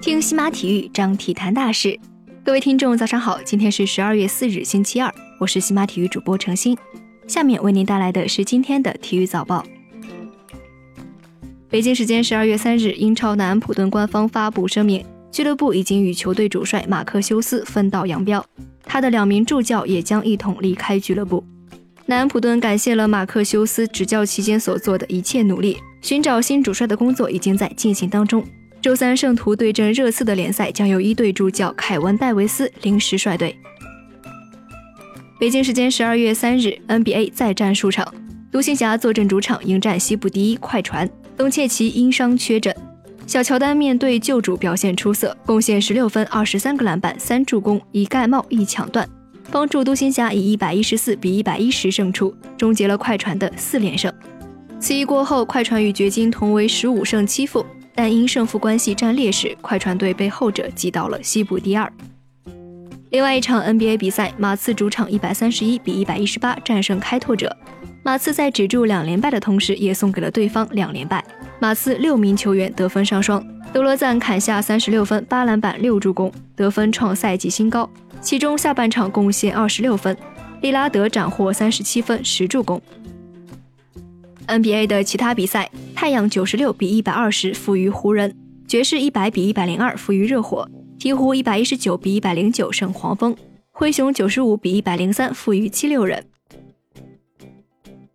听西马体育，张体坛大事。各位听众，早上好，今天是十二月四日，星期二，我是西马体育主播程鑫。下面为您带来的是今天的体育早报。北京时间十二月三日，英超南安普顿官方发布声明，俱乐部已经与球队主帅马克修斯分道扬镳，他的两名助教也将一同离开俱乐部。南安普顿感谢了马克修斯执教期间所做的一切努力，寻找新主帅的工作已经在进行当中。周三，圣徒对阵热刺的联赛将由一队助教凯文·戴维斯临时率队。北京时间十二月三日，NBA 再战数场，独行侠坐镇主场迎战西部第一快船。东契奇因伤缺阵，小乔丹面对旧主表现出色，贡献十六分、二十三个篮板、三助攻，一盖帽一抢断，帮助独行侠以一百一十四比一百一十胜出，终结了快船的四连胜。此役过后，快船与掘金同为十五胜七负，但因胜负关系占劣势，快船队被后者挤到了西部第二。另外一场 NBA 比赛，马刺主场一百三十一比一百一十八战胜开拓者。马刺在止住两连败的同时，也送给了对方两连败。马刺六名球员得分上双，德罗赞砍下三十六分、八篮板、六助攻，得分创赛季新高。其中下半场贡献二十六分，利拉德斩获三十七分、十助攻。NBA 的其他比赛，太阳九十六比一百二十负于湖人，爵士一百比一百零二负于热火，鹈鹕一百一十九比一百零九胜黄蜂，灰熊九十五比一百零三负于七六人。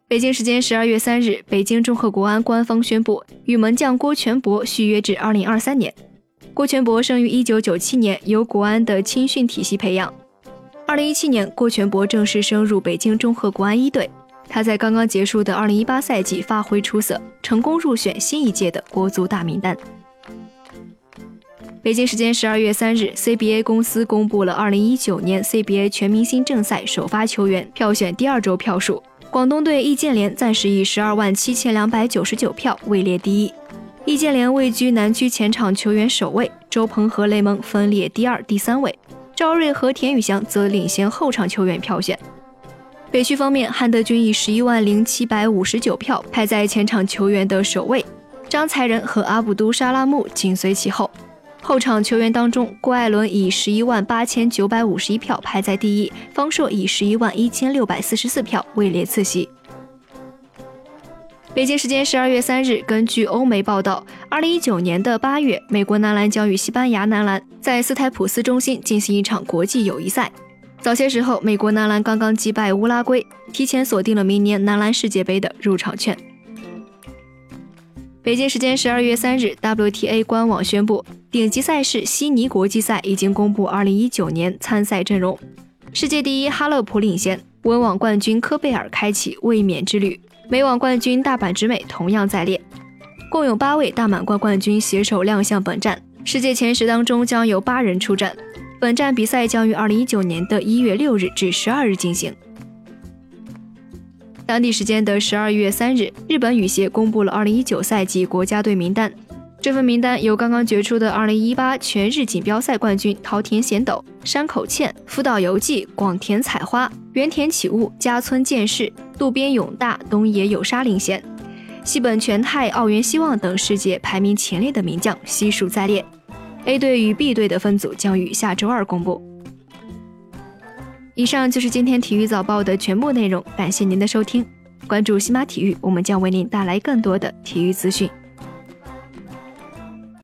北京时间十二月三日，北京中赫国安官方宣布与门将郭全博续约至二零二三年。郭全博生于一九九七年，由国安的青训体系培养。二零一七年，郭全博正式升入北京中赫国安一队。他在刚刚结束的二零一八赛季发挥出色，成功入选新一届的国足大名单。北京时间十二月三日，CBA 公司公布了二零一九年 CBA 全明星正赛首发球员票选第二周票数。广东队易建联暂时以十二万七千两百九十九票位列第一，易建联位居南区前场球员首位，周鹏和雷蒙分列第二、第三位，赵睿和田宇翔则领先后场球员票选。北区方面，汉德军以十一万零七百五十九票排在前场球员的首位，张才仁和阿卜都沙拉木紧随其后。后场球员当中，郭艾伦以十一万八千九百五十一票排在第一，方硕以十一万一千六百四十四票位列次席。北京时间十二月三日，根据欧媒报道，二零一九年的八月，美国男篮将与西班牙男篮在斯台普斯中心进行一场国际友谊赛。早些时候，美国男篮刚刚击败乌拉圭，提前锁定了明年男篮世界杯的入场券。北京时间十二月三日，WTA 官网宣布，顶级赛事悉尼国际赛已经公布二零一九年参赛阵容。世界第一哈勒普领先，温网冠军科贝尔开启卫冕之旅，美网冠军大阪直美同样在列，共有八位大满贯冠军携手亮相本站。世界前十当中将有八人出战。本站比赛将于二零一九年的一月六日至十二日进行。当地时间的十二月三日，日本羽协公布了二零一九赛季国家队名单。这份名单由刚刚决出的二零一八全日锦标赛冠军桃田贤斗、山口茜、福岛由纪、广田彩花、原田启悟、加村健士、渡边勇大、东野有沙领衔，西本全太、奥原希望等世界排名前列的名将悉数在列。A 队与 B 队的分组将于下周二公布。以上就是今天体育早报的全部内容，感谢您的收听，关注西马体育，我们将为您带来更多的体育资讯。